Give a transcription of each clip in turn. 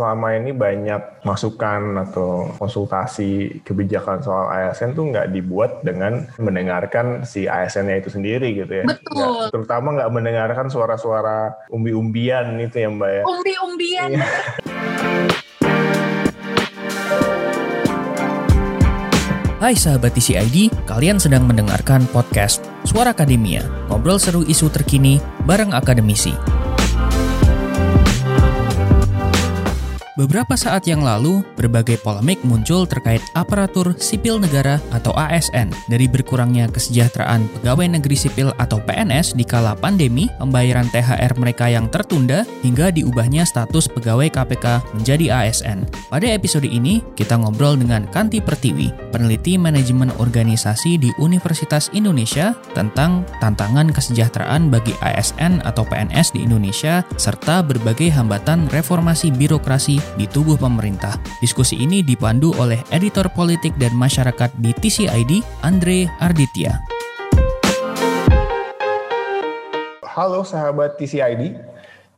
selama ini banyak masukan atau konsultasi kebijakan soal ASN tuh nggak dibuat dengan mendengarkan si ASN-nya itu sendiri gitu ya. Betul. Nggak- terutama nggak mendengarkan suara-suara umbi-umbian itu ya Mbak ya. Umbi-umbian. Iya. Hai sahabat TCID, kalian sedang mendengarkan podcast Suara Akademia, ngobrol seru isu terkini bareng akademisi. Beberapa saat yang lalu, berbagai polemik muncul terkait aparatur sipil negara atau ASN. Dari berkurangnya kesejahteraan pegawai negeri sipil atau PNS di kala pandemi, pembayaran THR mereka yang tertunda, hingga diubahnya status pegawai KPK menjadi ASN. Pada episode ini, kita ngobrol dengan Kanti Pertiwi, peneliti manajemen organisasi di Universitas Indonesia tentang tantangan kesejahteraan bagi ASN atau PNS di Indonesia, serta berbagai hambatan reformasi birokrasi di tubuh pemerintah. Diskusi ini dipandu oleh editor politik dan masyarakat di TCID, Andre Arditya. Halo sahabat TCID,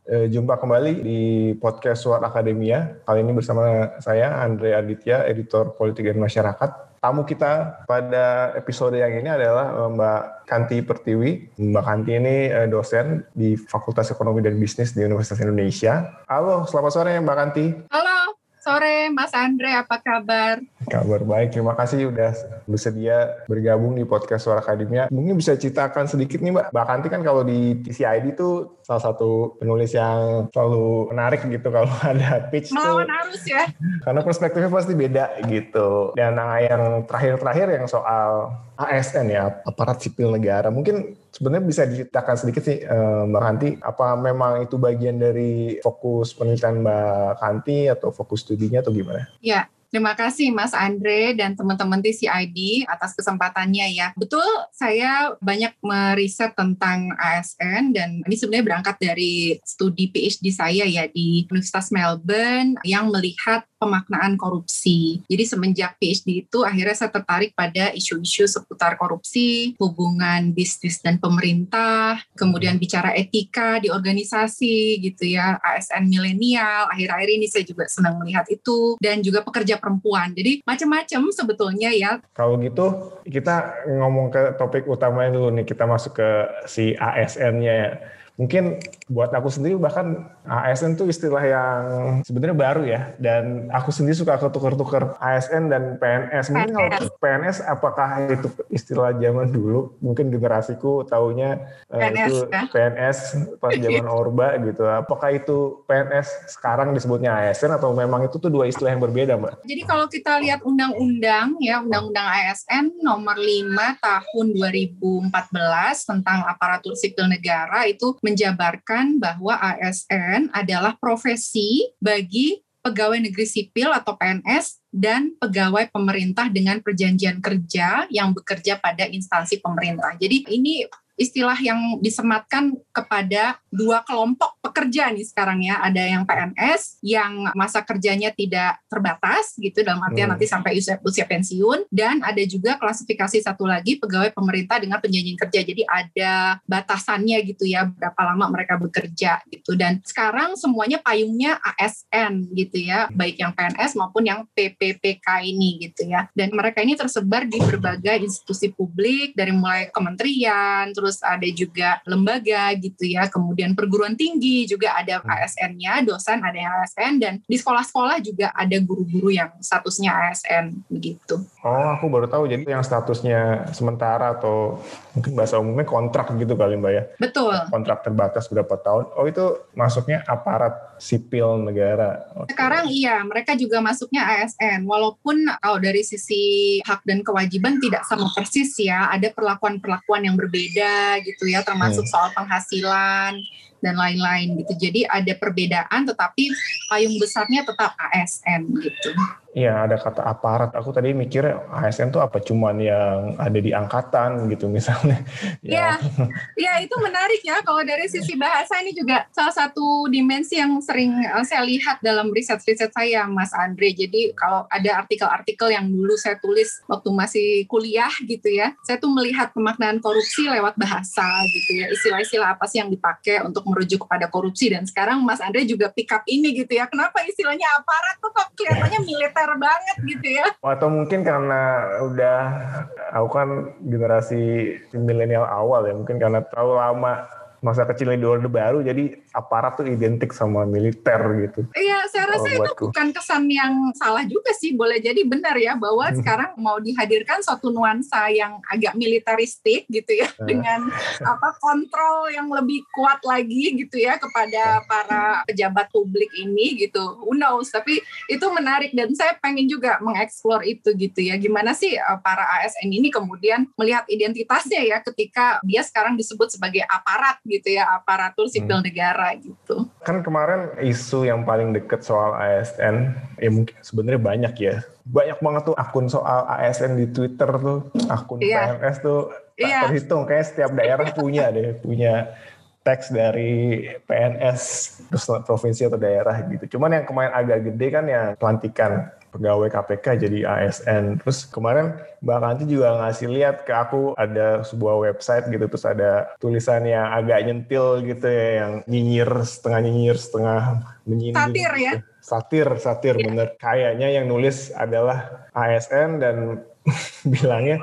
Eh, jumpa kembali di podcast Suara Akademia. Kali ini bersama saya Andre Aditya, editor politik dan masyarakat. Tamu kita pada episode yang ini adalah eh, Mbak Kanti Pertiwi. Mbak Kanti ini eh, dosen di Fakultas Ekonomi dan Bisnis di Universitas Indonesia. Halo, selamat sore Mbak Kanti. Halo, sore Mas Andre, apa kabar? Kabar baik, terima kasih udah bersedia bergabung di podcast Suara Akademia. Mungkin bisa ceritakan sedikit nih Mbak. Mbak Kanti kan kalau di TCID itu salah satu penulis yang selalu menarik gitu kalau ada pitch Melawan tuh. arus ya? Karena perspektifnya pasti beda gitu. Dan yang terakhir-terakhir yang soal ASN ya, aparat sipil negara. Mungkin sebenarnya bisa diceritakan sedikit sih eh, Mbak Kanti, apa memang itu bagian dari fokus penelitian Mbak Kanti atau fokus studinya atau gimana? Ya, terima kasih Mas Andre dan teman-teman TCID atas kesempatannya ya. Betul, saya banyak meriset tentang ASN dan ini sebenarnya berangkat dari studi PhD saya ya di Universitas Melbourne yang melihat pemaknaan korupsi. Jadi semenjak PhD itu akhirnya saya tertarik pada isu-isu seputar korupsi, hubungan bisnis dan pemerintah, kemudian bicara etika di organisasi gitu ya, ASN milenial. Akhir-akhir ini saya juga senang melihat itu dan juga pekerja perempuan. Jadi macam-macam sebetulnya ya. Kalau gitu kita ngomong ke topik utamanya dulu nih, kita masuk ke si ASN-nya ya. Mungkin buat aku sendiri bahkan ASN itu istilah yang sebenarnya baru ya dan aku sendiri suka ketukar-tukar ASN dan PNS. Mungkin kalau PNS apakah itu istilah zaman dulu? Mungkin generasiku taunya eh, PNS, itu ya? PNS pas zaman Orba gitu. Apakah itu PNS sekarang disebutnya ASN atau memang itu tuh dua istilah yang berbeda, Mbak? Jadi kalau kita lihat undang-undang ya, undang-undang ASN nomor 5 tahun 2014 tentang aparatur sipil negara itu menjabarkan bahwa ASN adalah profesi bagi pegawai negeri sipil atau PNS dan pegawai pemerintah dengan perjanjian kerja yang bekerja pada instansi pemerintah. Jadi ini istilah yang disematkan kepada dua kelompok pekerja nih sekarang ya. Ada yang PNS yang masa kerjanya tidak terbatas gitu dalam artian Hmm. nanti sampai usia, usia pensiun dan ada juga klasifikasi satu lagi pegawai pemerintah dengan perjanjian kerja. Jadi ada batasannya gitu ya berapa lama mereka bekerja gitu dan sekarang semuanya payungnya ASN gitu ya, baik yang PNS maupun yang PPPK ini gitu ya. Dan mereka ini tersebar di berbagai institusi publik dari mulai kementerian, terus ada juga lembaga gitu ya, kemudian perguruan tinggi juga ada ASN-nya, dosen ada yang ASN dan di sekolah-sekolah juga ada guru-guru yang statusnya ASN begitu. Oh, aku baru tahu. Jadi yang statusnya sementara atau mungkin bahasa umumnya kontrak gitu kali Mbak ya. Betul. Kontrak terbatas berapa tahun. Oh, itu masuknya aparat sipil negara. Oke. Sekarang iya, mereka juga masuknya ASN. Walaupun kalau dari sisi hak dan kewajiban tidak sama persis ya, ada perlakuan-perlakuan yang berbeda gitu ya, termasuk soal penghasilan dan lain-lain gitu. Jadi ada perbedaan, tetapi payung besarnya tetap ASN gitu. Iya, ada kata aparat. Aku tadi mikirnya ASN tuh apa cuman yang ada di angkatan gitu misalnya. Iya, ya itu menarik ya. Kalau dari sisi bahasa ini juga salah satu dimensi yang sering eh, saya lihat dalam riset-riset saya, Mas Andre. Jadi kalau ada artikel-artikel yang dulu saya tulis waktu masih kuliah gitu ya, saya tuh melihat pemaknaan korupsi lewat bahasa gitu ya. Istilah-istilah apa sih yang dipakai untuk merujuk kepada korupsi dan sekarang Mas Andre juga pick up ini gitu ya. Kenapa istilahnya aparat tuh kok kelihatannya militer banget gitu ya? Atau mungkin karena udah aku kan generasi milenial awal ya, mungkin karena terlalu lama masa kecilnya di Orde Baru jadi aparat tuh identik sama militer gitu. Iya, saya rasa itu bukan kesan yang salah juga sih. Boleh jadi benar ya bahwa hmm. sekarang mau dihadirkan suatu nuansa yang agak militeristik gitu ya hmm. dengan apa kontrol yang lebih kuat lagi gitu ya kepada para pejabat publik ini gitu. Who knows? Tapi itu menarik dan saya pengen juga mengeksplor itu gitu ya. Gimana sih eh, para ASN ini kemudian melihat identitasnya ya ketika dia sekarang disebut sebagai aparat gitu ya aparatur sipil hmm. negara gitu. Kan kemarin isu yang paling deket soal ASN ya mungkin sebenarnya banyak ya. Banyak banget tuh akun soal ASN di Twitter tuh, akun yeah. PNS tuh tak yeah. terhitung kayak setiap daerah punya deh, punya teks dari PNS terus provinsi atau daerah gitu. Cuman yang kemarin agak gede kan ya pelantikan pegawai KPK jadi ASN. Terus kemarin Mbak Kanti juga ngasih lihat ke aku ada sebuah website gitu terus ada tulisan yang agak nyentil gitu ya yang nyinyir setengah nyinyir setengah menyindir. Satir ya. Gitu. Satir, satir ya. bener. Kayaknya yang nulis adalah ASN dan bilangnya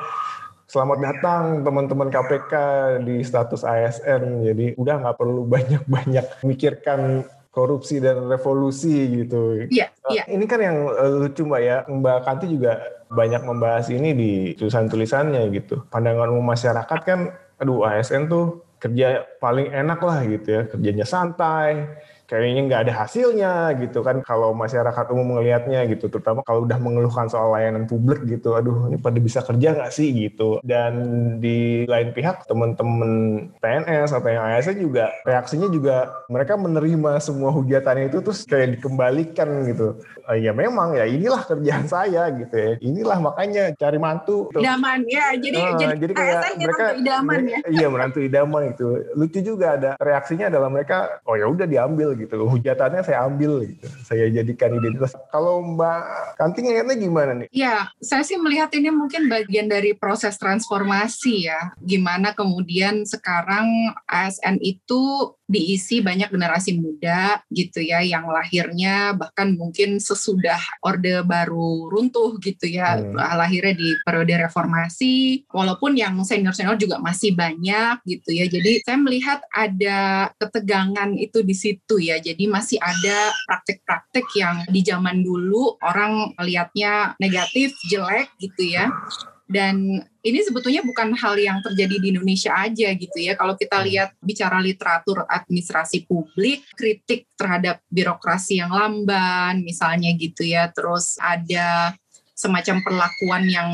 Selamat datang teman-teman KPK di status ASN. Jadi udah nggak perlu banyak-banyak mikirkan korupsi dan revolusi gitu. Iya, uh, iya. Ini kan yang uh, lucu Mbak ya, Mbak Kanti juga banyak membahas ini di tulisan-tulisannya gitu. Pandangan umum masyarakat kan, aduh ASN tuh kerja paling enak lah gitu ya, kerjanya santai, kayaknya nggak ada hasilnya gitu kan. Kalau masyarakat umum melihatnya gitu terutama kalau udah mengeluhkan soal layanan publik gitu aduh ini pada bisa kerja nggak sih? gitu. Dan di lain pihak teman-teman PNS atau yang ASN juga reaksinya juga mereka menerima semua hujatan itu terus kayak dikembalikan gitu. Uh, ya memang ya inilah kerjaan saya gitu ya. Inilah makanya cari mantu. Idaman ya jadi uh, jadi, jadi kayak mereka idaman ya. iya menantu idaman itu. Lucu juga ada reaksinya adalah mereka oh ya udah diambil gitu. Hujatannya saya ambil gitu. Saya jadikan identitas. Kalau Mbak Kanting ngeliatnya gimana nih? Ya, saya sih melihat ini mungkin bagian dari proses transformasi ya. Gimana kemudian sekarang ASN itu diisi banyak generasi muda gitu ya yang lahirnya bahkan mungkin sesudah orde baru runtuh gitu ya hmm. lahirnya di periode reformasi. Walaupun yang senior senior juga masih banyak gitu ya. Jadi saya melihat ada ketegangan itu di situ ya. Jadi masih ada praktik-praktik yang di zaman dulu orang melihatnya negatif jelek gitu ya dan ini sebetulnya bukan hal yang terjadi di Indonesia aja gitu ya. Kalau kita hmm. lihat bicara literatur administrasi publik, kritik terhadap birokrasi yang lamban misalnya gitu ya. Terus ada semacam perlakuan yang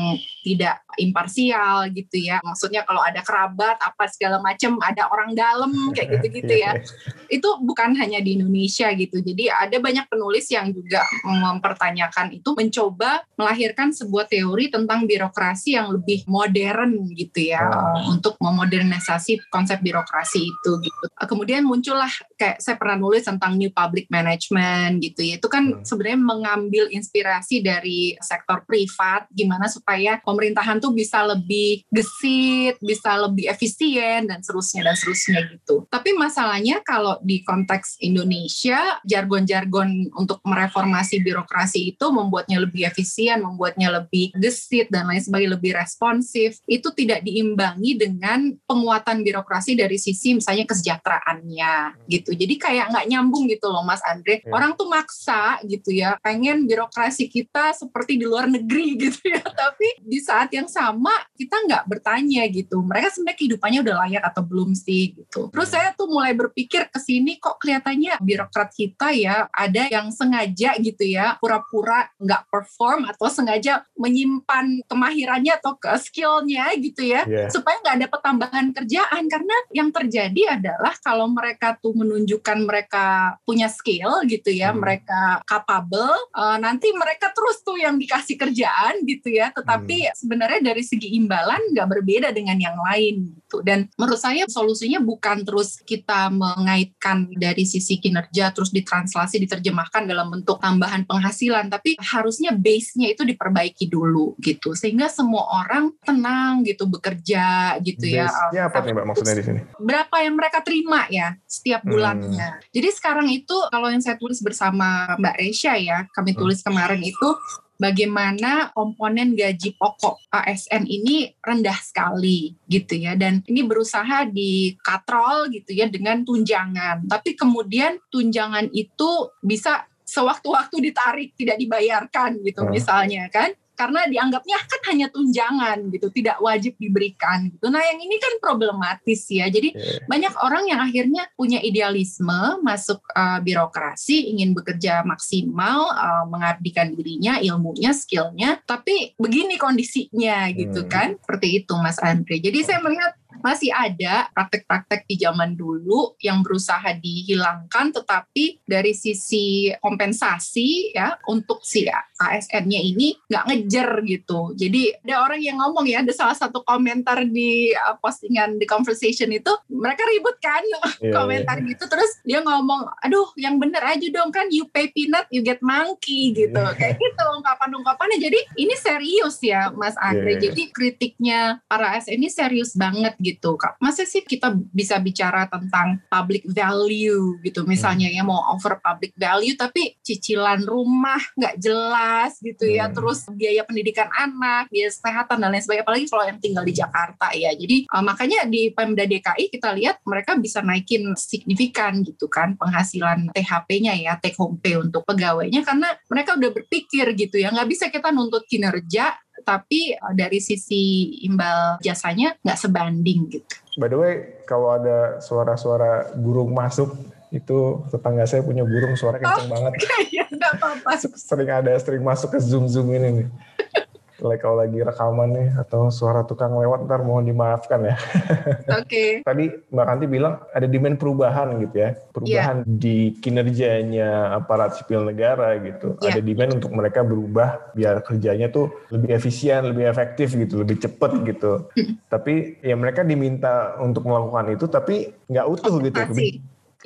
tidak imparsial gitu ya. Maksudnya kalau ada kerabat apa segala macam, ada orang dalam kayak gitu-gitu ya. Itu bukan hanya di Indonesia gitu. Jadi ada banyak penulis yang juga mempertanyakan itu mencoba melahirkan sebuah teori tentang birokrasi yang lebih modern gitu ya oh. untuk memodernisasi konsep birokrasi itu gitu. Kemudian muncullah kayak saya pernah nulis tentang new public management gitu ya. Itu kan hmm. sebenarnya mengambil inspirasi dari sektor privat gimana supaya pemerintahan tuh bisa lebih gesit, bisa lebih efisien dan seterusnya dan seterusnya gitu. Tapi masalahnya kalau di konteks Indonesia, jargon-jargon untuk mereformasi birokrasi itu membuatnya lebih efisien, membuatnya lebih gesit dan lain sebagainya lebih responsif. Itu tidak diimbangi dengan penguatan birokrasi dari sisi misalnya kesejahteraannya gitu. Jadi kayak nggak nyambung gitu loh Mas Andre. Ya. Orang tuh maksa gitu ya, pengen birokrasi kita seperti di luar negeri gitu ya. Tapi di saat yang sama kita nggak bertanya gitu. Mereka sebenarnya kehidupannya udah layak atau belum sih gitu. Terus saya tuh mulai berpikir ke sini kok kelihatannya birokrat kita ya ada yang sengaja gitu ya pura-pura nggak perform atau sengaja menyimpan kemahirannya atau ke skillnya gitu ya yeah. supaya nggak ada pertambahan kerjaan. Karena yang terjadi adalah kalau mereka tuh menunjukkan mereka punya skill gitu ya hmm. mereka capable uh, nanti mereka terus tuh yang dikasih kerjaan gitu ya. Tetapi sebenarnya dari segi imbalan nggak berbeda dengan yang lain gitu. Dan menurut saya solusinya bukan terus kita mengaitkan dari sisi kinerja terus ditranslasi diterjemahkan dalam bentuk tambahan penghasilan, tapi harusnya base-nya itu diperbaiki dulu gitu sehingga semua orang tenang gitu bekerja gitu ya. Base-nya apa nih Mbak maksudnya di sini? Berapa yang mereka terima ya setiap Hmm. bulannya. Jadi sekarang itu kalau yang saya tulis bersama Mbak Resya ya, kami Hmm. tulis kemarin itu bagaimana komponen gaji pokok ASN ini rendah sekali gitu ya. Dan ini berusaha dikatrol gitu ya dengan tunjangan. Tapi kemudian tunjangan itu bisa sewaktu-waktu ditarik tidak dibayarkan gitu Hmm. misalnya kan karena dianggapnya kan hanya tunjangan gitu tidak wajib diberikan gitu. Nah yang ini kan problematis ya. Jadi Oke. banyak orang yang akhirnya punya idealisme masuk uh, birokrasi ingin bekerja maksimal uh, mengabdikan dirinya ilmunya skillnya. Tapi begini kondisinya gitu Hmm. kan seperti itu Mas Andre. Jadi saya melihat masih ada praktek-praktek di zaman dulu yang berusaha dihilangkan tetapi dari sisi kompensasi ya untuk si ASN-nya ini nggak ngejer gitu. Jadi ada orang yang ngomong ya ada salah satu komentar di uh, postingan di conversation itu mereka ribut kan Iya, komentar gitu terus dia ngomong aduh yang bener aja dong kan you pay peanut you get monkey gitu Iya. kayak gitu ungkapan-ungkapannya jadi ini serius ya Mas Andre Iya. jadi kritiknya para ASN ini serius banget gitu Kak. masa sih kita bisa bicara tentang public value gitu? Misalnya ya mau over public value tapi cicilan rumah nggak jelas gitu ya. Hmm. terus biaya pendidikan anak biaya kesehatan dan lain sebagainya. Apalagi kalau yang tinggal di Jakarta ya. Jadi uh, makanya di Pemda DKI kita lihat mereka bisa naikin signifikan gitu kan penghasilan THP-nya ya take home pay untuk pegawainya. Karena mereka udah berpikir gitu ya nggak bisa kita nuntut kinerja tapi uh, dari sisi imbal jasanya nggak sebanding gitu. By the way, kalau ada suara-suara burung masuk, itu tetangga saya punya burung suara kenceng banget. ya nggak apa-apa. Sering ada, sering masuk ke Zoom-Zoom ini nih. Like kalau lagi rekaman nih, atau suara tukang lewat, ntar mohon dimaafkan ya. Oke. Tadi Mbak Kanti bilang ada demand perubahan gitu ya. Perubahan di kinerjanya aparat sipil negara gitu. Iya. Ada demand untuk mereka berubah biar kerjanya tuh lebih efisien, lebih efektif gitu, lebih cepet gitu. tapi ya mereka diminta untuk melakukan itu tapi nggak utuh gitu.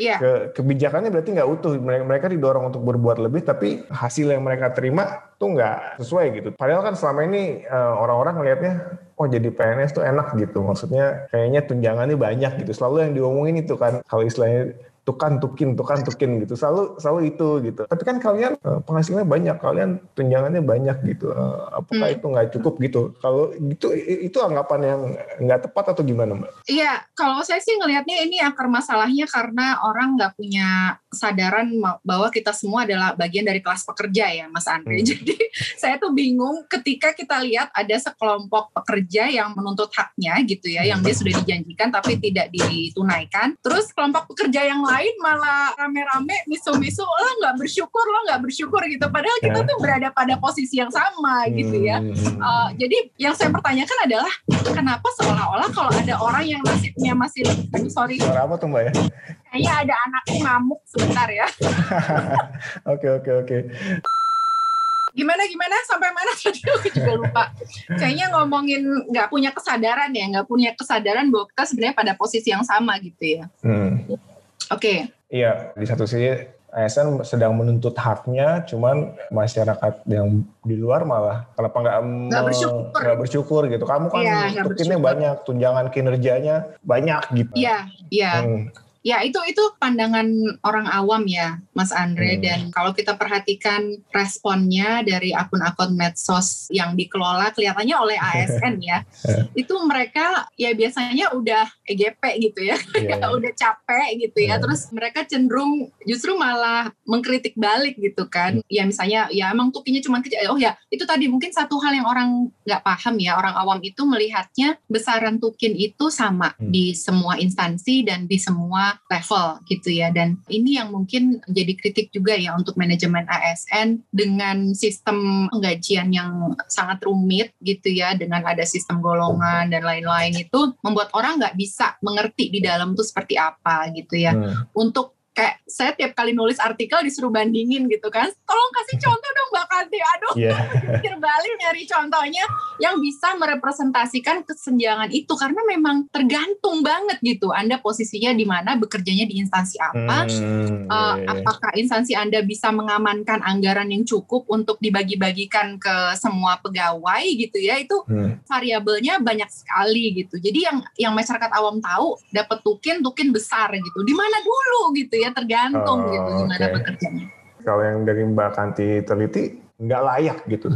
Iya. Ke, kebijakannya berarti nggak utuh. Mereka, mereka didorong untuk berbuat lebih, tapi hasil yang mereka terima tuh nggak sesuai gitu. Padahal kan selama ini eh, orang-orang ngelihatnya, oh jadi PNS tuh enak gitu. Maksudnya kayaknya tunjangannya banyak gitu. Selalu yang diomongin itu kan, kalau istilahnya tukan tukin tukan tukin gitu selalu selalu itu gitu tapi kan kalian eh, penghasilannya banyak kalian tunjangannya banyak gitu Eh, apakah Hmm. itu nggak cukup gitu kalau gitu i- itu anggapan yang nggak tepat atau gimana mbak Iya, kalau saya sih ngelihatnya ini akar masalahnya karena orang nggak punya kesadaran bahwa kita semua adalah bagian dari kelas pekerja ya, Mas Andre. Hmm. Jadi saya tuh bingung ketika kita lihat ada sekelompok pekerja yang menuntut haknya gitu ya, yang dia sudah dijanjikan tapi tidak ditunaikan. Terus kelompok pekerja yang lain malah rame-rame misu-misu, lo nggak bersyukur, lo nggak bersyukur gitu. Padahal kita Ya. tuh berada pada posisi yang sama gitu ya. Uh, jadi yang saya pertanyakan adalah kenapa seolah-olah kalau ada orang yang nasibnya masih aduh sorry. Suara apa tuh mbak ya? Kayaknya ada anakku ngamuk sebentar ya. Oke oke oke. Gimana gimana? Sampai mana tadi? Aku juga lupa. Kayaknya ngomongin nggak punya kesadaran ya nggak punya kesadaran bahwa kita sebenarnya pada posisi yang sama gitu ya. Hmm. Oke Iya, di satu sisi ASN sedang menuntut haknya, cuman masyarakat yang di luar malah kenapa nggak bersyukur. bersyukur gitu. Kamu kan tukinnya bersyukur. banyak, tunjangan kinerjanya banyak gitu. iya iya Hmm. Ya itu itu pandangan orang awam ya, Mas Andre. Hmm. Dan kalau kita perhatikan responnya dari akun-akun medsos yang dikelola kelihatannya oleh ASN ya, itu mereka ya biasanya udah EGP gitu ya, Iya. udah capek gitu ya. Hmm. Terus mereka cenderung justru malah mengkritik balik gitu kan. Ya misalnya ya emang tukinya cuma kecil. Oh ya itu tadi mungkin satu hal yang orang nggak paham ya, orang awam itu melihatnya besaran tukin itu sama Hmm. di semua instansi dan di semua level gitu ya dan ini yang mungkin jadi kritik juga ya untuk manajemen ASN dengan sistem penggajian yang sangat rumit gitu ya dengan ada sistem golongan dan lain-lain itu membuat orang nggak bisa mengerti di dalam tuh seperti apa gitu ya Hmm. untuk kayak saya tiap kali nulis artikel disuruh bandingin gitu kan tolong kasih contoh dong Mbak Kanti aduh yeah. pikir balik nyari contohnya yang bisa merepresentasikan kesenjangan itu karena memang tergantung banget gitu Anda posisinya di mana bekerjanya di instansi apa hmm, uh, yeah. Iya. apakah instansi Anda bisa mengamankan anggaran yang cukup untuk dibagi-bagikan ke semua pegawai gitu ya itu hmm. variabelnya banyak sekali gitu jadi yang yang masyarakat awam tahu dapat tukin tukin besar gitu di mana dulu gitu ya tergantung oh, gitu gimana okay. bekerjanya. Kalau yang dari Mbak Kanti teliti nggak layak gitu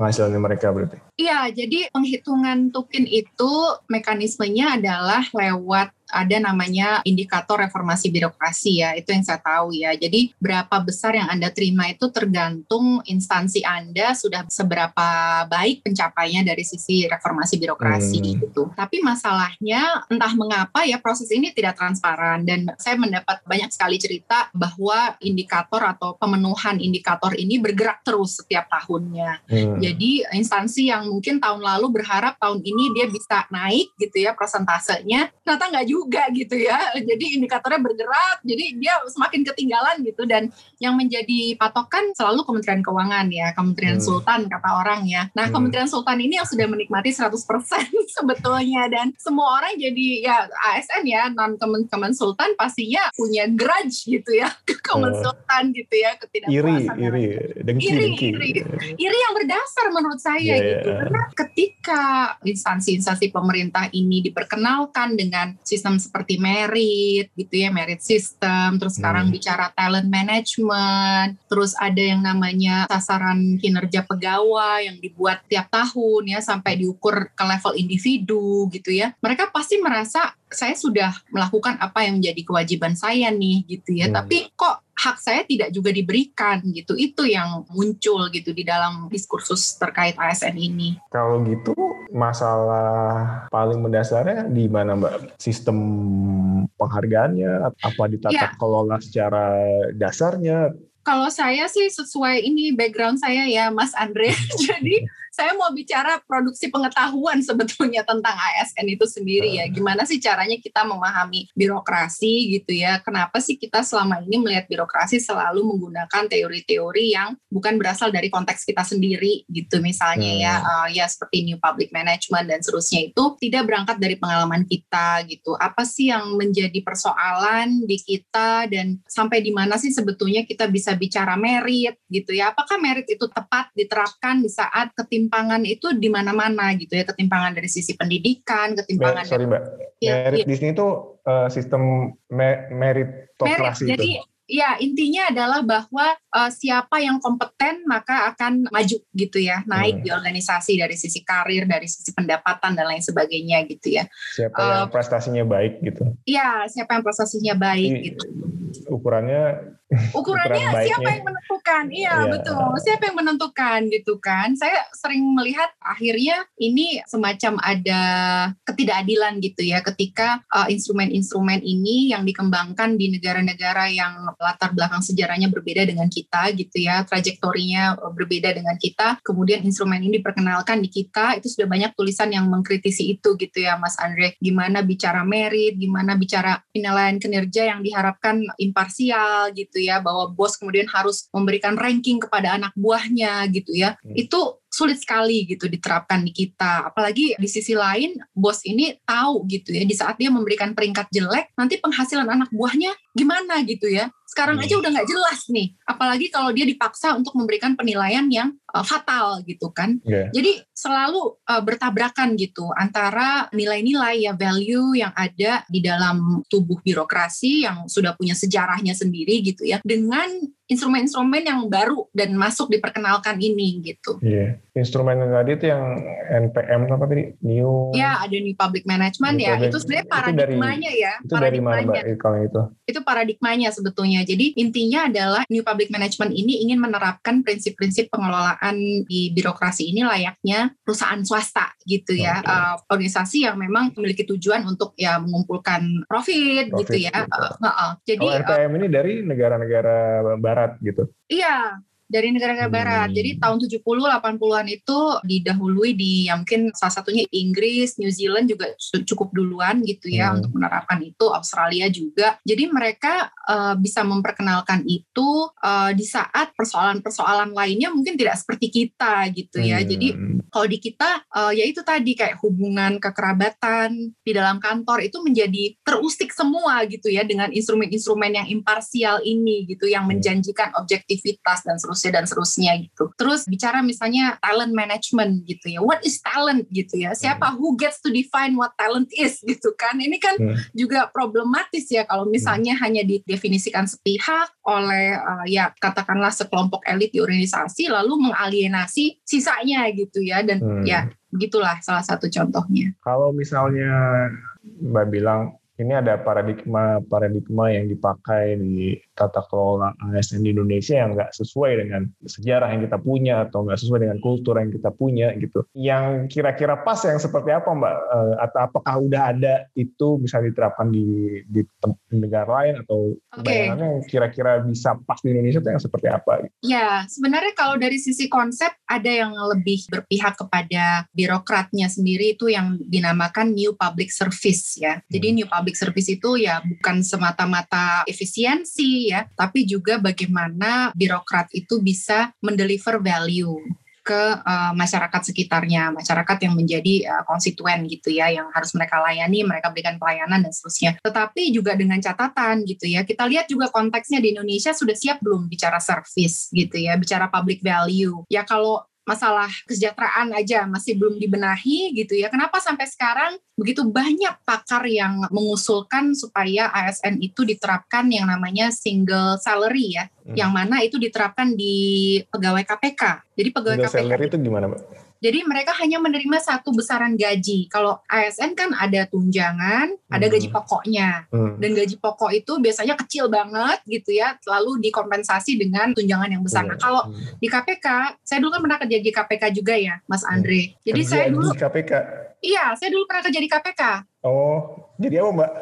penghasilannya mereka berarti? Iya, jadi penghitungan tukin itu mekanismenya adalah lewat ada namanya indikator reformasi birokrasi ya, itu yang saya tahu ya. Jadi berapa besar yang Anda terima itu tergantung instansi Anda sudah seberapa baik pencapaiannya dari sisi reformasi birokrasi hmm. gitu. Tapi masalahnya entah mengapa ya proses ini tidak transparan dan saya mendapat banyak sekali cerita bahwa indikator atau pemenuhan indikator ini bergerak terus setiap tahunnya. Hmm. Jadi instansi yang mungkin tahun lalu berharap tahun ini dia bisa naik gitu ya persentasenya, ternyata nggak juga juga gitu ya. Jadi indikatornya bergerak, jadi dia semakin ketinggalan gitu dan yang menjadi patokan selalu Kementerian Keuangan ya, Kementerian hmm. Sultan kata orang ya. Nah, hmm. Kementerian Sultan ini yang sudah menikmati 100% sebetulnya dan semua orang jadi ya ASN ya, non Kemen Sultan pastinya punya grudge gitu ya ke Kemen hmm. Sultan gitu ya, ketidakpuasan. Iri, iri, dengki, iri, dengki. iri, iri yang berdasar menurut saya yeah, gitu. Yeah. Karena ketika instansi-instansi pemerintah ini diperkenalkan dengan sistem sistem seperti merit gitu ya merit system terus sekarang hmm. bicara talent management terus ada yang namanya sasaran kinerja pegawai yang dibuat tiap tahun ya sampai diukur ke level individu gitu ya mereka pasti merasa saya sudah melakukan apa yang menjadi kewajiban saya nih gitu ya hmm. tapi kok hak saya tidak juga diberikan gitu. Itu yang muncul gitu di dalam diskursus terkait ASN ini. Kalau gitu masalah paling mendasarnya di mana Mbak? Sistem penghargaannya apa ditata ya. kelola secara dasarnya? Kalau saya sih sesuai ini background saya ya Mas Andre. Jadi saya mau bicara produksi pengetahuan sebetulnya tentang ASN itu sendiri ya. Gimana sih caranya kita memahami birokrasi gitu ya? Kenapa sih kita selama ini melihat birokrasi selalu menggunakan teori-teori yang bukan berasal dari konteks kita sendiri gitu misalnya ya uh, ya seperti new public management dan seterusnya itu tidak berangkat dari pengalaman kita gitu. Apa sih yang menjadi persoalan di kita dan sampai di mana sih sebetulnya kita bisa bicara merit gitu ya? Apakah merit itu tepat diterapkan di saat ketim ketimpangan itu di mana-mana gitu ya. Ketimpangan dari sisi pendidikan ketimpangan sorry mbak. Ya, merit ya. di sini tuh uh, sistem me meritokrasi merit, jadi ya intinya adalah bahwa uh, siapa yang kompeten maka akan maju gitu ya. Naik hmm. di organisasi dari sisi karir dari sisi pendapatan dan lain sebagainya gitu ya. Siapa uh, yang prestasinya baik gitu. Iya siapa yang prestasinya baik I, gitu ukurannya ukurannya ukuran siapa yang menentukan? Iya yeah. betul. Siapa yang menentukan gitu kan? Saya sering melihat akhirnya ini semacam ada ketidakadilan gitu ya ketika uh, instrumen-instrumen ini yang dikembangkan di negara-negara yang latar belakang sejarahnya berbeda dengan kita gitu ya trajektorinya uh, berbeda dengan kita. Kemudian instrumen ini diperkenalkan di kita itu sudah banyak tulisan yang mengkritisi itu gitu ya Mas Andre. Gimana bicara merit gimana bicara penilaian kinerja yang diharapkan imparsial gitu ya bahwa bos kemudian harus memberikan ranking kepada anak buahnya gitu ya. Hmm. itu sulit sekali gitu diterapkan di kita. Apalagi di sisi lain bos ini tahu gitu ya di saat dia memberikan peringkat jelek nanti penghasilan anak buahnya gimana gitu ya sekarang aja hmm. udah nggak jelas nih apalagi kalau dia dipaksa untuk memberikan penilaian yang uh, fatal gitu kan yeah. jadi selalu uh, bertabrakan gitu antara nilai-nilai ya value yang ada di dalam tubuh birokrasi yang sudah punya sejarahnya sendiri gitu ya dengan instrumen-instrumen yang baru dan masuk diperkenalkan ini gitu. Iya. Yeah. Instrumen yang tadi itu yang NPM apa tadi? New. Ya, ada New Public Management new ya. Public, itu sebenarnya paradigmanya itu ya. Itu dari mana Mbak kalau itu? Itu paradigmanya sebetulnya. Jadi intinya adalah New Public Management ini ingin menerapkan prinsip-prinsip pengelolaan di birokrasi ini layaknya perusahaan swasta gitu ya. Okay. Uh, organisasi yang memang memiliki tujuan untuk ya mengumpulkan profit, gitu profit gitu ya. Uh, uh, uh. Jadi oh, NPM uh, ini dari negara-negara barat barat gitu. Iya, dari negara-negara Hmm. barat. Jadi tahun 70 80-an itu didahului di ya mungkin salah satunya Inggris, New Zealand juga cu- cukup duluan gitu ya Hmm. untuk menerapkan itu, Australia juga. Jadi mereka eh, bisa memperkenalkan itu eh, di saat persoalan-persoalan lainnya mungkin tidak seperti kita gitu ya. Hmm. Jadi kalau di kita eh, ya itu tadi kayak hubungan kekerabatan di dalam kantor itu menjadi terusik semua gitu ya dengan instrumen-instrumen yang imparsial ini gitu yang Hmm. menjanjikan objektivitas dan seterusnya dan seterusnya gitu. Terus bicara misalnya talent management gitu ya. What is talent gitu ya? Siapa who gets to define what talent is gitu kan? Ini kan Hmm. juga problematis ya kalau misalnya hanya didefinisikan sepihak oleh uh, ya katakanlah sekelompok elit di organisasi lalu mengalienasi sisanya gitu ya dan Hmm. ya begitulah salah satu contohnya. Kalau misalnya Mbak bilang ini ada paradigma paradigma yang dipakai di tata kelola ASN di Indonesia yang nggak sesuai dengan sejarah yang kita punya atau nggak sesuai dengan kultur yang kita punya gitu. Yang kira-kira pas yang seperti apa Mbak? Eh, Atau apakah udah ada itu bisa diterapkan di di, negara lain atau Oke. bayangannya yang kira-kira bisa pas di Indonesia itu yang seperti apa? Ya, sebenarnya kalau dari sisi konsep ada yang lebih berpihak kepada birokratnya sendiri itu yang dinamakan new public service ya. Jadi Hmm. new public service itu ya bukan semata-mata efisiensi ya, tapi juga bagaimana birokrat itu bisa mendeliver value ke uh, masyarakat sekitarnya, masyarakat yang menjadi uh, konstituen gitu ya, yang harus mereka layani, mereka berikan pelayanan dan seterusnya. Tetapi juga dengan catatan gitu ya, kita lihat juga konteksnya di Indonesia sudah siap belum bicara service gitu ya, bicara public value. Ya kalau masalah kesejahteraan aja masih belum dibenahi gitu ya. Kenapa sampai sekarang begitu banyak pakar yang mengusulkan supaya ASN itu diterapkan yang namanya single salary ya, Hmm. yang mana itu diterapkan di pegawai KPK. Jadi pegawai Single KPK salary itu gimana Mbak? Jadi mereka hanya menerima satu besaran gaji. Kalau ASN kan ada tunjangan, ada Hmm. gaji pokoknya. Hmm. Dan gaji pokok itu biasanya kecil banget gitu ya, lalu dikompensasi dengan tunjangan yang besar. Nah, Iya. kalau Hmm. di KPK, saya dulu kan pernah kerja di KPK juga ya, Mas Andre. Jadi Kerja saya dulu, di KPK. iya, saya dulu pernah kerja di KPK. Oh, jadi apa Mbak?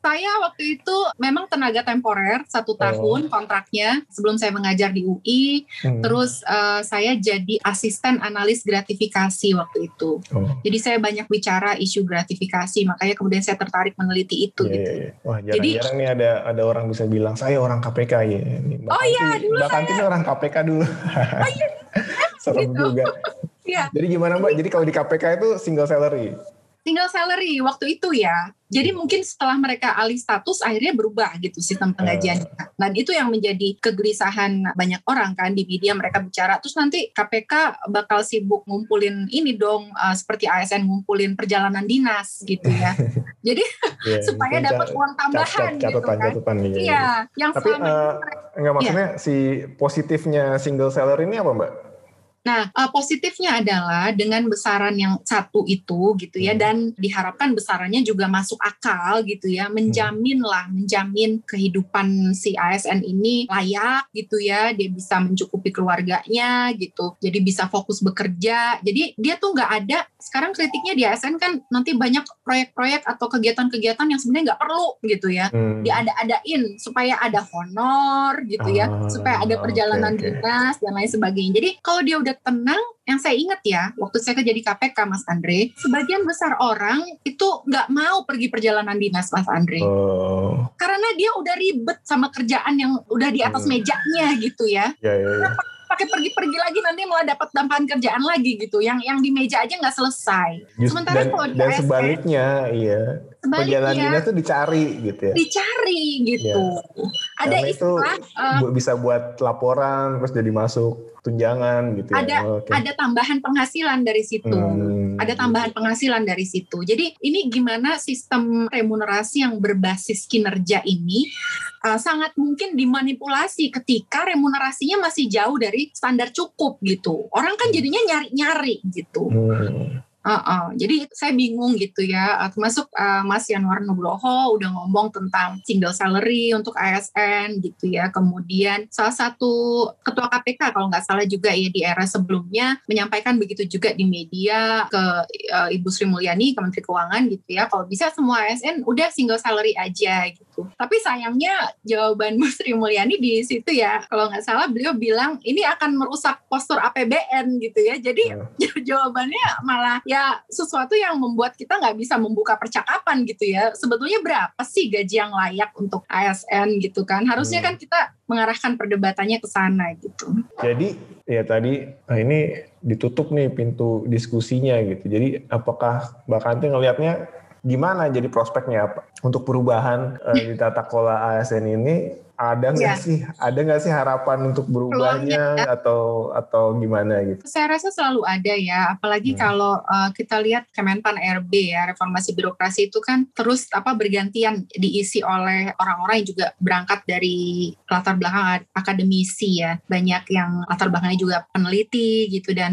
Saya waktu itu memang tenaga temporer satu tahun kontraknya sebelum saya mengajar di UI. Hmm. Terus eh, saya jadi asisten analis gratifikasi waktu itu. Oh. Jadi saya banyak bicara isu gratifikasi, makanya kemudian saya tertarik meneliti itu Iya, gitu. iya, iya. Wah Jadi- jarang-jarang nih ada ada orang bisa bilang saya orang KPK ya. Mbak Oh iya, Kanti- dulu Mbak Kanti ini orang KPK dulu. Serem Gitu. juga. Iya. Jadi gimana Mbak? Jadi kalau di KPK itu single salary. Single salary waktu itu ya. Jadi mungkin setelah mereka alih status akhirnya berubah gitu sistem penggajiannya. Dan itu yang menjadi kegelisahan banyak orang kan di media mereka bicara. Terus nanti KPK bakal sibuk ngumpulin ini dong uh, seperti ASN ngumpulin perjalanan dinas gitu ya. Jadi Iya, supaya dapat uang cat- tambahan cat- gitu catatan kan. catatan iya, iya. Iya, yang Tapi selama eh, ini enggak maksudnya si positifnya single salary ini apa Mbak? Nah, uh, positifnya adalah dengan besaran yang satu itu gitu ya, Hmm. dan diharapkan besarannya juga masuk akal gitu ya, menjamin lah, menjamin kehidupan si ASN ini layak gitu ya, dia bisa mencukupi keluarganya gitu, jadi bisa fokus bekerja. Jadi dia tuh nggak ada. Sekarang kritiknya di ASN kan nanti banyak proyek-proyek atau kegiatan-kegiatan yang sebenarnya nggak perlu gitu ya Hmm. diada-adain supaya ada honor gitu ya, Ah, supaya ada perjalanan oke. dinas dan lain sebagainya. Jadi kalau dia udah tenang, yang saya ingat ya, waktu saya kerja di KPK, Mas Andre, sebagian besar orang itu nggak mau pergi perjalanan dinas, Mas Andre, Oh, karena dia udah ribet sama kerjaan yang udah di atas Hmm. mejanya gitu ya. ya ya. ya. Pakai pergi-pergi lagi nanti malah dapat tambahan kerjaan lagi gitu, yang yang di meja aja nggak selesai. Just- Sementara dan, kalau di dan ASN, sebaliknya, iya. Perjalanan Sebaliknya dinas tuh dicari gitu ya. dicari gitu. Ada Karena itu istilah eh, bu- bisa buat laporan terus jadi masuk tunjangan gitu ya. Ada Oh, oke. ada tambahan penghasilan dari situ. Hmm. Ada tambahan penghasilan dari situ. Jadi ini gimana sistem remunerasi yang berbasis kinerja ini uh, sangat mungkin dimanipulasi ketika remunerasinya masih jauh dari standar cukup gitu. Orang kan jadinya nyari-nyari gitu. Hmm. Uh, uh. Jadi saya bingung gitu ya, termasuk uh, Mas Yanwar Nugroho udah ngomong tentang single salary untuk ASN gitu ya. Kemudian salah satu ketua KPK kalau nggak salah juga ya di era sebelumnya menyampaikan begitu juga di media ke uh, Ibu Sri Mulyani, Kementeri Keuangan gitu ya. Kalau bisa semua ASN udah single salary aja gitu. Tapi sayangnya jawaban Bu Sri Mulyani di situ ya, kalau nggak salah beliau bilang ini akan merusak postur APBN gitu ya. Jadi yeah. jawabannya malah ya sesuatu yang membuat kita nggak bisa membuka percakapan gitu ya. Sebetulnya berapa sih gaji yang layak untuk ASN gitu kan? Harusnya hmm. kan kita mengarahkan perdebatannya ke sana gitu. Jadi ya tadi nah ini ditutup nih pintu diskusinya gitu. Jadi apakah Mbak Kanti ngelihatnya gimana jadi prospeknya apa untuk perubahan uh, di tata kelola ASN ini ada nggak ya. sih ada nggak sih harapan untuk berubahnya ya. atau atau gimana gitu? Saya rasa selalu ada ya, apalagi hmm. kalau uh, kita lihat Kemenpan RB ya reformasi birokrasi itu kan terus apa bergantian diisi oleh orang-orang yang juga berangkat dari latar belakang akademisi ya, banyak yang latar belakangnya juga peneliti gitu dan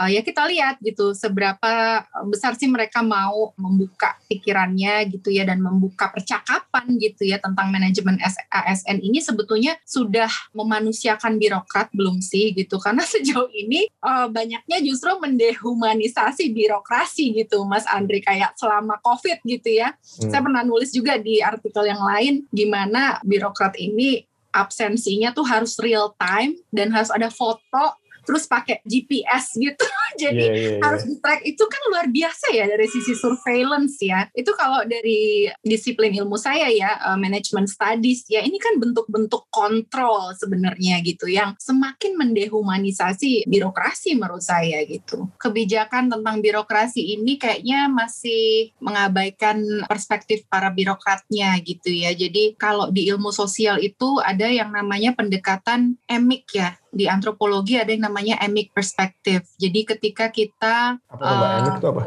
uh, ya kita lihat gitu seberapa besar sih mereka mau membuka pikirannya gitu ya dan membuka percakapan gitu ya tentang manajemen ASN ini sebetulnya sudah memanusiakan birokrat belum sih gitu? Karena sejauh ini uh, banyaknya justru mendehumanisasi birokrasi gitu Mas Andri. Kayak selama COVID gitu ya. Hmm. saya pernah nulis juga di artikel yang lain gimana birokrat ini absensinya tuh harus real time dan harus ada foto terus pakai GPS gitu. Jadi yeah, yeah, yeah. harus di track itu kan luar biasa ya dari sisi surveillance ya. Itu kalau dari disiplin ilmu saya ya uh, management studies ya ini kan bentuk-bentuk kontrol sebenarnya gitu yang semakin mendehumanisasi birokrasi menurut saya gitu. Kebijakan tentang birokrasi ini kayaknya masih mengabaikan perspektif para birokratnya gitu ya. Jadi kalau di ilmu sosial itu ada yang namanya pendekatan emik ya di antropologi ada yang namanya emic perspective. Jadi ketika kita apa uh, emic itu apa?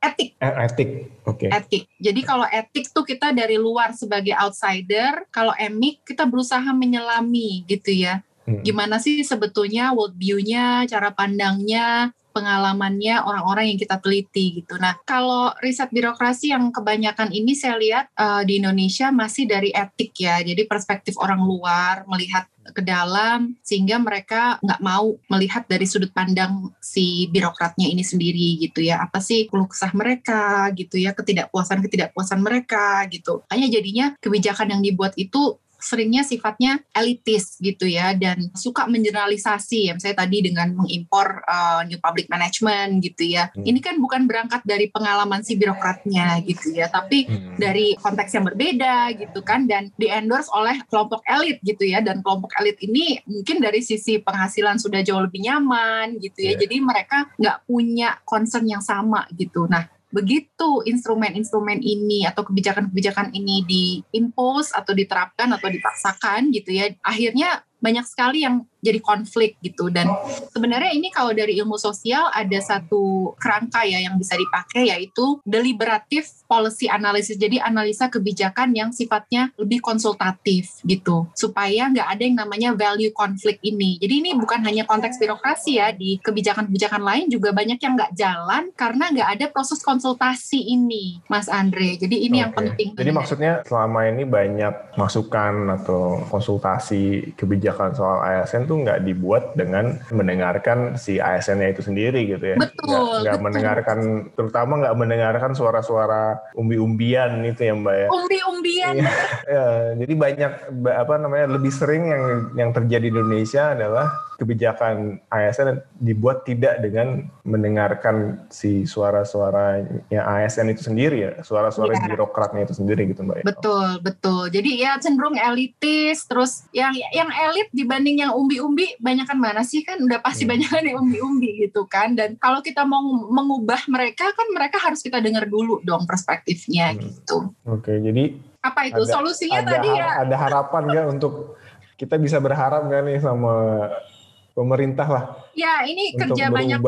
Etik. Eh, etik, oke. Okay. Etik. Jadi kalau etik tuh kita dari luar sebagai outsider, kalau emic kita berusaha menyelami gitu ya. Hmm. Gimana sih sebetulnya world view-nya, cara pandangnya, pengalamannya orang-orang yang kita teliti gitu. Nah, kalau riset birokrasi yang kebanyakan ini saya lihat uh, di Indonesia masih dari etik ya. Jadi perspektif orang luar melihat ke dalam sehingga mereka nggak mau melihat dari sudut pandang si birokratnya ini sendiri gitu ya. Apa sih keluh kesah mereka gitu ya, ketidakpuasan ketidakpuasan mereka gitu. Hanya jadinya kebijakan yang dibuat itu seringnya sifatnya elitis gitu ya dan suka mengeneralisasi ya misalnya tadi dengan mengimpor uh, new public management gitu ya hmm. ini kan bukan berangkat dari pengalaman si birokratnya gitu ya tapi hmm. dari konteks yang berbeda gitu kan dan di endorse oleh kelompok elit gitu ya dan kelompok elit ini mungkin dari sisi penghasilan sudah jauh lebih nyaman gitu ya yeah. jadi mereka nggak punya concern yang sama gitu nah begitu instrumen-instrumen ini atau kebijakan-kebijakan ini diimpos atau diterapkan atau dipaksakan gitu ya akhirnya banyak sekali yang jadi konflik gitu. Dan sebenarnya ini kalau dari ilmu sosial ada satu kerangka ya yang bisa dipakai yaitu deliberative policy analysis. Jadi analisa kebijakan yang sifatnya lebih konsultatif gitu. Supaya nggak ada yang namanya value conflict ini. Jadi ini bukan hanya konteks birokrasi ya. Di kebijakan-kebijakan lain juga banyak yang nggak jalan karena nggak ada proses konsultasi ini Mas Andre. Jadi ini okay. yang penting jadi maksudnya selama ini banyak masukan atau konsultasi kebijakan soal ASN tuh nggak dibuat dengan mendengarkan si ASN-nya itu sendiri gitu ya. Betul. Nggak, mendengarkan, terutama nggak mendengarkan suara-suara umbi-umbian itu ya Mbak ya. Umbi-umbian. Ya, ya, jadi banyak apa namanya lebih sering yang yang terjadi di Indonesia adalah kebijakan ASN dibuat tidak dengan mendengarkan si suara-suaranya ASN itu sendiri ya, suara-suara ya. birokratnya itu sendiri gitu Mbak. Ya. Betul, betul. Jadi ya cenderung elitis, terus yang yang elit dibanding yang umbi-umbi banyakan mana sih kan udah pasti hmm. banyakan yang umbi-umbi gitu kan. Dan kalau kita mau mengubah mereka kan mereka harus kita dengar dulu dong perspektifnya hmm. gitu. Oke, jadi apa itu ada, solusinya ada, tadi ya? Ada harapan nggak untuk kita bisa berharap nggak nih sama pemerintah lah. Ya, ini kerja banyak.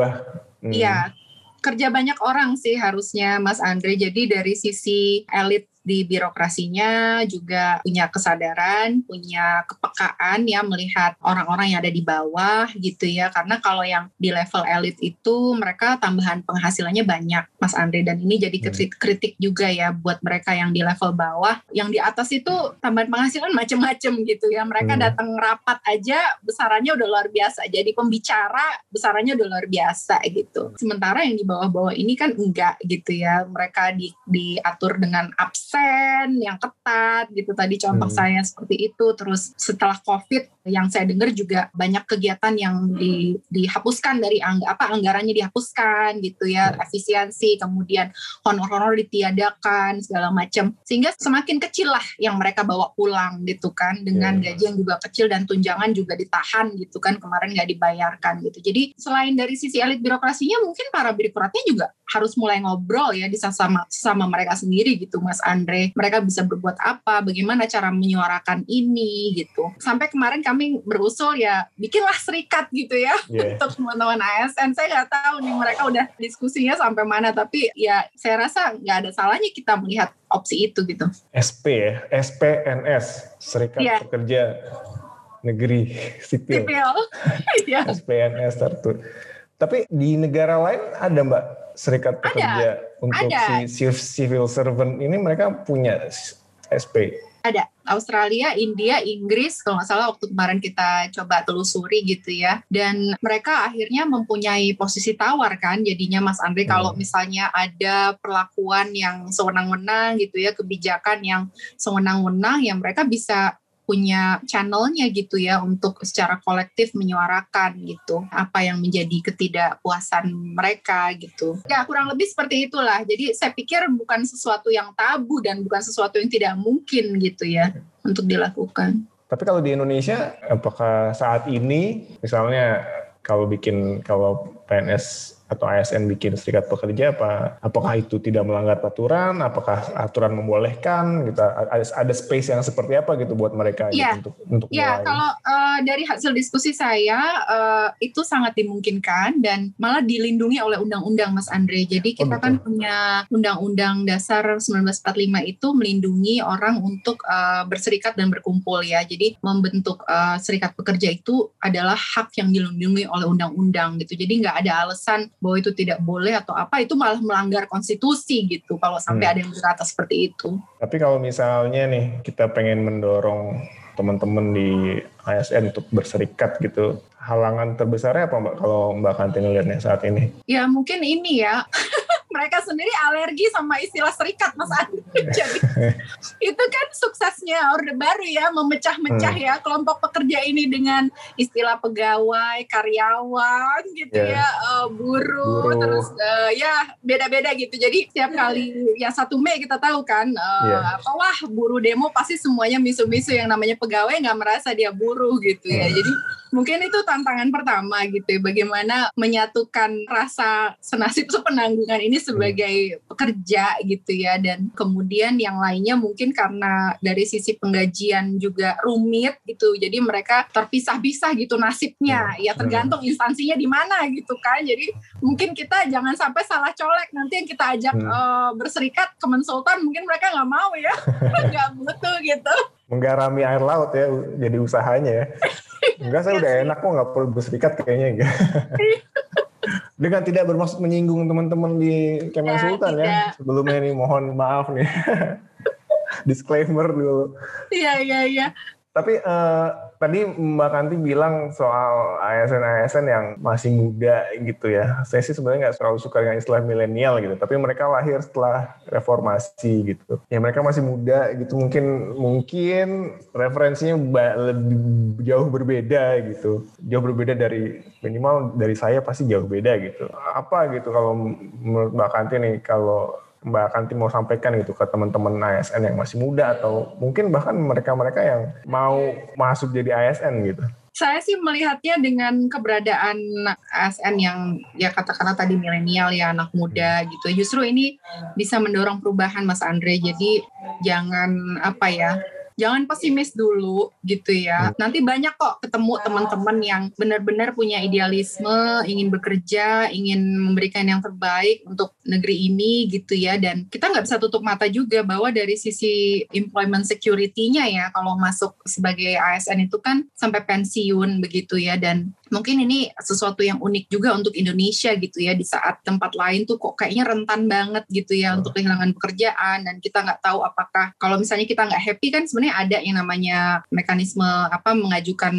Iya, hmm. kerja banyak orang sih harusnya Mas Andre. Jadi dari sisi elit di birokrasinya juga punya kesadaran, punya kepekaan ya melihat orang-orang yang ada di bawah gitu ya. Karena kalau yang di level elit itu mereka tambahan penghasilannya banyak, Mas Andre dan ini jadi hmm. kritik, kritik juga ya buat mereka yang di level bawah. Yang di atas itu tambahan penghasilan macem-macem gitu ya. Mereka hmm. datang rapat aja besarannya udah luar biasa. Jadi pembicara besarannya udah luar biasa gitu. Sementara yang di bawah-bawah ini kan enggak gitu ya. Mereka di, diatur dengan absen yang ketat gitu. Tadi contoh hmm. saya seperti itu. Terus setelah covid yang saya dengar juga banyak kegiatan yang di, dihapuskan dari angg apa anggarannya dihapuskan gitu ya. Hmm. efisiensi kemudian honor-honor ditiadakan segala macam. Sehingga semakin kecil lah yang mereka bawa pulang gitu kan. Dengan hmm. gaji yang juga kecil dan tunjangan juga ditahan gitu kan. Kemarin nggak dibayarkan gitu. Jadi selain dari sisi elit birokrasinya mungkin para birokratnya juga harus mulai ngobrol ya di sama sama mereka sendiri gitu Mas Andre mereka bisa berbuat apa bagaimana cara menyuarakan ini gitu sampai kemarin kami berusul ya bikinlah serikat gitu ya yeah. untuk teman-teman ASN. Saya nggak tahu nih mereka udah diskusinya sampai mana, tapi ya saya rasa nggak ada salahnya kita melihat opsi itu gitu. SP ya, SPNS, Serikat yeah. Pekerja Negeri Sipil. Sipil. SPNS tertutup. Tapi di negara lain ada mbak serikat pekerja ada. untuk ada. si civil servant ini mereka punya SP ada Australia, India, Inggris kalau nggak salah waktu kemarin kita coba telusuri gitu ya dan mereka akhirnya mempunyai posisi tawar kan jadinya Mas Andre hmm. kalau misalnya ada perlakuan yang sewenang-wenang gitu ya kebijakan yang sewenang-wenang ya mereka bisa punya channelnya gitu ya untuk secara kolektif menyuarakan gitu apa yang menjadi ketidakpuasan mereka gitu. Ya kurang lebih seperti itulah. Jadi saya pikir bukan sesuatu yang tabu dan bukan sesuatu yang tidak mungkin gitu ya untuk dilakukan. Tapi kalau di Indonesia apakah saat ini misalnya kalau bikin kalau PNS atau ASN bikin serikat pekerja apa? Apakah itu tidak melanggar aturan? Apakah aturan membolehkan? Gitu. Ada ada space yang seperti apa gitu buat mereka ya. gitu, untuk untuk ya mulai. kalau uh, dari hasil diskusi saya uh, itu sangat dimungkinkan dan malah dilindungi oleh undang-undang Mas Andre. Jadi oh, kita oh, kan punya undang-undang dasar 1945 itu melindungi orang untuk uh, berserikat dan berkumpul ya. Jadi membentuk uh, serikat pekerja itu adalah hak yang dilindungi oleh undang-undang gitu. Jadi nggak ada alasan bahwa itu tidak boleh atau apa itu malah melanggar konstitusi gitu kalau sampai hmm. ada yang berkata seperti itu. Tapi kalau misalnya nih kita pengen mendorong teman-teman di ASN untuk berserikat gitu, halangan terbesarnya apa Mbak kalau Mbak Kantin lihatnya saat ini? Ya mungkin ini ya mereka sendiri alergi sama istilah serikat Mas Andi. Jadi itu kan suksesnya Orde Baru ya memecah-mecah hmm. ya kelompok pekerja ini dengan istilah pegawai, karyawan gitu yeah. ya, uh, buruh, buruh, terus uh, ya beda-beda gitu. Jadi setiap kali yang satu Mei kita tahu kan, uh, yeah. apa wah buruh demo pasti semuanya misu-misu yang namanya pegawai nggak merasa dia buruh gitu ya. Hmm. Jadi mungkin itu tantangan pertama gitu ya, bagaimana menyatukan rasa senasib sepenanggungan ini sebagai pekerja gitu ya. Dan kemudian yang lainnya mungkin karena dari sisi penggajian juga rumit gitu. Jadi mereka terpisah-pisah gitu nasibnya. Ya tergantung instansinya di mana gitu kan. Jadi mungkin kita jangan sampai salah colek. Nanti yang kita ajak hmm. uh, berserikat ke Sultan mungkin mereka nggak mau ya. Nggak butuh gitu. Menggarami air laut ya jadi usahanya ya. Enggak saya udah enak kok nggak perlu berserikat kayaknya enggak dengan tidak bermaksud menyinggung teman-teman di Kemen ya, Sultan ya. tidak. ya. Sebelumnya nih mohon maaf nih. Disclaimer dulu. Iya, iya, iya. Tapi uh, tadi Mbak Kanti bilang soal ASN-ASN yang masih muda gitu ya. Saya sih sebenarnya nggak terlalu suka dengan istilah milenial gitu. Tapi mereka lahir setelah reformasi gitu. Ya mereka masih muda gitu. Mungkin mungkin referensinya lebih jauh berbeda gitu. Jauh berbeda dari minimal dari saya pasti jauh beda gitu. Apa gitu kalau menurut Mbak Kanti nih kalau Mbak Kanti mau sampaikan gitu ke teman-teman ASN yang masih muda atau mungkin bahkan mereka-mereka yang mau masuk jadi ASN gitu? Saya sih melihatnya dengan keberadaan ASN yang ya katakanlah tadi milenial ya anak muda gitu. Justru ini bisa mendorong perubahan Mas Andre. Jadi jangan apa ya jangan pesimis dulu gitu ya. Hmm. Nanti banyak kok ketemu teman-teman yang benar-benar punya idealisme, ingin bekerja, ingin memberikan yang terbaik untuk negeri ini gitu ya. Dan kita nggak bisa tutup mata juga bahwa dari sisi employment security-nya ya, kalau masuk sebagai ASN itu kan sampai pensiun begitu ya. Dan mungkin ini sesuatu yang unik juga untuk Indonesia gitu ya di saat tempat lain tuh kok kayaknya rentan banget gitu ya untuk kehilangan pekerjaan dan kita nggak tahu apakah kalau misalnya kita nggak happy kan sebenarnya ada yang namanya mekanisme apa mengajukan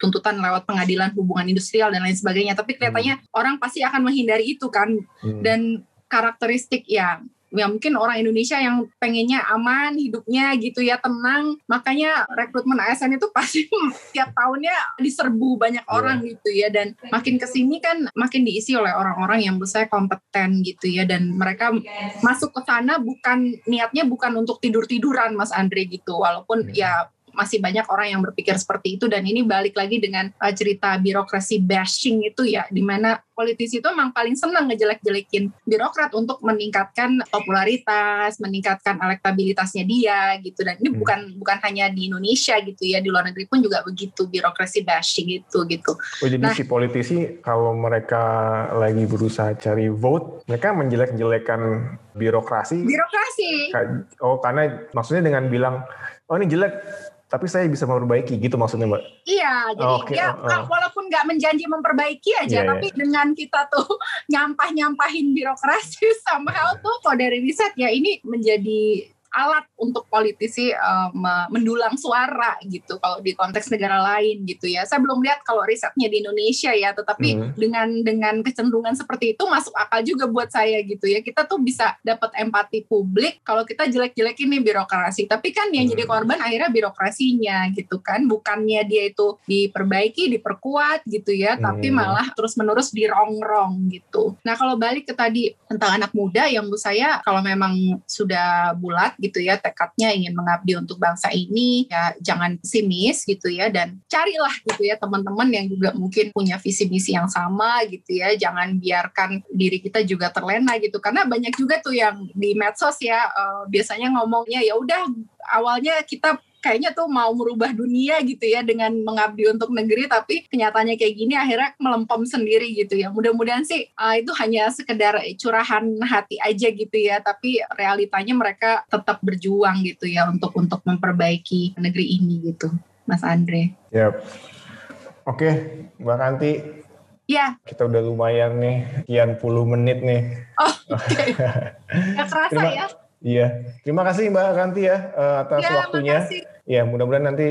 tuntutan lewat pengadilan hubungan industrial dan lain sebagainya tapi kelihatannya hmm. orang pasti akan menghindari itu kan hmm. dan karakteristik ya ya mungkin orang Indonesia yang pengennya aman hidupnya gitu ya tenang makanya rekrutmen ASN itu pasti tiap tahunnya diserbu banyak yeah. orang gitu ya dan makin ke sini kan makin diisi oleh orang-orang yang besar kompeten gitu ya dan mereka masuk ke sana bukan niatnya bukan untuk tidur tiduran Mas Andre gitu walaupun yeah. ya masih banyak orang yang berpikir seperti itu dan ini balik lagi dengan uh, cerita birokrasi bashing itu ya di mana politisi itu memang paling senang ngejelek-jelekin birokrat untuk meningkatkan popularitas, meningkatkan elektabilitasnya dia gitu dan ini hmm. bukan bukan hanya di Indonesia gitu ya di luar negeri pun juga begitu birokrasi bashing itu gitu. Oh jadi nah, si politisi kalau mereka lagi berusaha cari vote mereka menjelek-jelekan birokrasi. Birokrasi. Oh karena maksudnya dengan bilang oh ini jelek tapi saya bisa memperbaiki gitu maksudnya mbak? Iya, jadi oh, okay. ya oh, oh. walaupun nggak menjanji memperbaiki aja, yeah, iya. tapi yeah. dengan kita tuh nyampah-nyampahin birokrasi sama hal tuh kalau dari riset ya ini menjadi alat untuk politisi um, mendulang suara gitu kalau di konteks negara lain gitu ya. Saya belum lihat kalau risetnya di Indonesia ya, tetapi hmm. dengan dengan kecenderungan seperti itu masuk akal juga buat saya gitu ya. Kita tuh bisa dapat empati publik kalau kita jelek-jelekin nih birokrasi. Tapi kan yang hmm. jadi korban akhirnya birokrasinya gitu kan, bukannya dia itu diperbaiki, diperkuat gitu ya, hmm. tapi malah terus-menerus dirongrong gitu. Nah, kalau balik ke tadi tentang anak muda yang menurut saya kalau memang sudah bulat gitu ya tekadnya ingin mengabdi untuk bangsa ini ya jangan pesimis gitu ya dan carilah gitu ya teman-teman yang juga mungkin punya visi misi yang sama gitu ya jangan biarkan diri kita juga terlena gitu. Karena banyak juga tuh yang di medsos ya uh, biasanya ngomongnya ya udah awalnya kita kayaknya tuh mau merubah dunia gitu ya dengan mengabdi untuk negeri tapi kenyataannya kayak gini akhirnya melempem sendiri gitu ya mudah-mudahan sih uh, itu hanya sekedar curahan hati aja gitu ya tapi realitanya mereka tetap berjuang gitu ya untuk untuk memperbaiki negeri ini gitu Mas Andre. Yap. Oke, Mbak Kanti. Ya. Kita udah lumayan nih, sekian puluh menit nih. Oh, oke. Okay. Gak kerasa Terima, ya? Iya, terima kasih Mbak Kanti ya uh, atas ya, waktunya. Makasih. Ya, mudah-mudahan nanti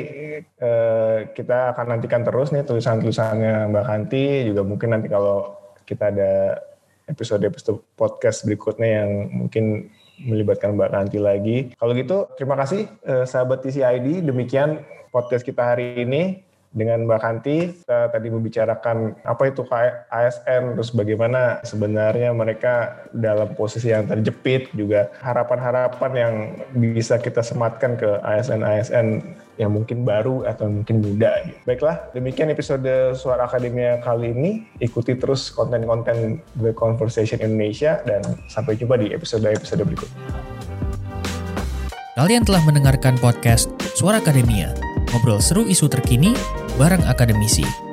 uh, kita akan nantikan terus nih tulisan-tulisannya Mbak Kanti. Juga mungkin nanti kalau kita ada episode-episode podcast berikutnya yang mungkin melibatkan Mbak Kanti lagi. Kalau gitu, terima kasih uh, sahabat TCID. Demikian podcast kita hari ini dengan Mbak Kanti kita tadi membicarakan apa itu ASN terus bagaimana sebenarnya mereka dalam posisi yang terjepit juga harapan-harapan yang bisa kita sematkan ke ASN-ASN yang mungkin baru atau mungkin muda. Baiklah, demikian episode Suara Akademia kali ini. Ikuti terus konten-konten The Conversation Indonesia dan sampai jumpa di episode-episode berikutnya. Kalian telah mendengarkan podcast Suara Akademia Ngobrol seru isu terkini bareng akademisi.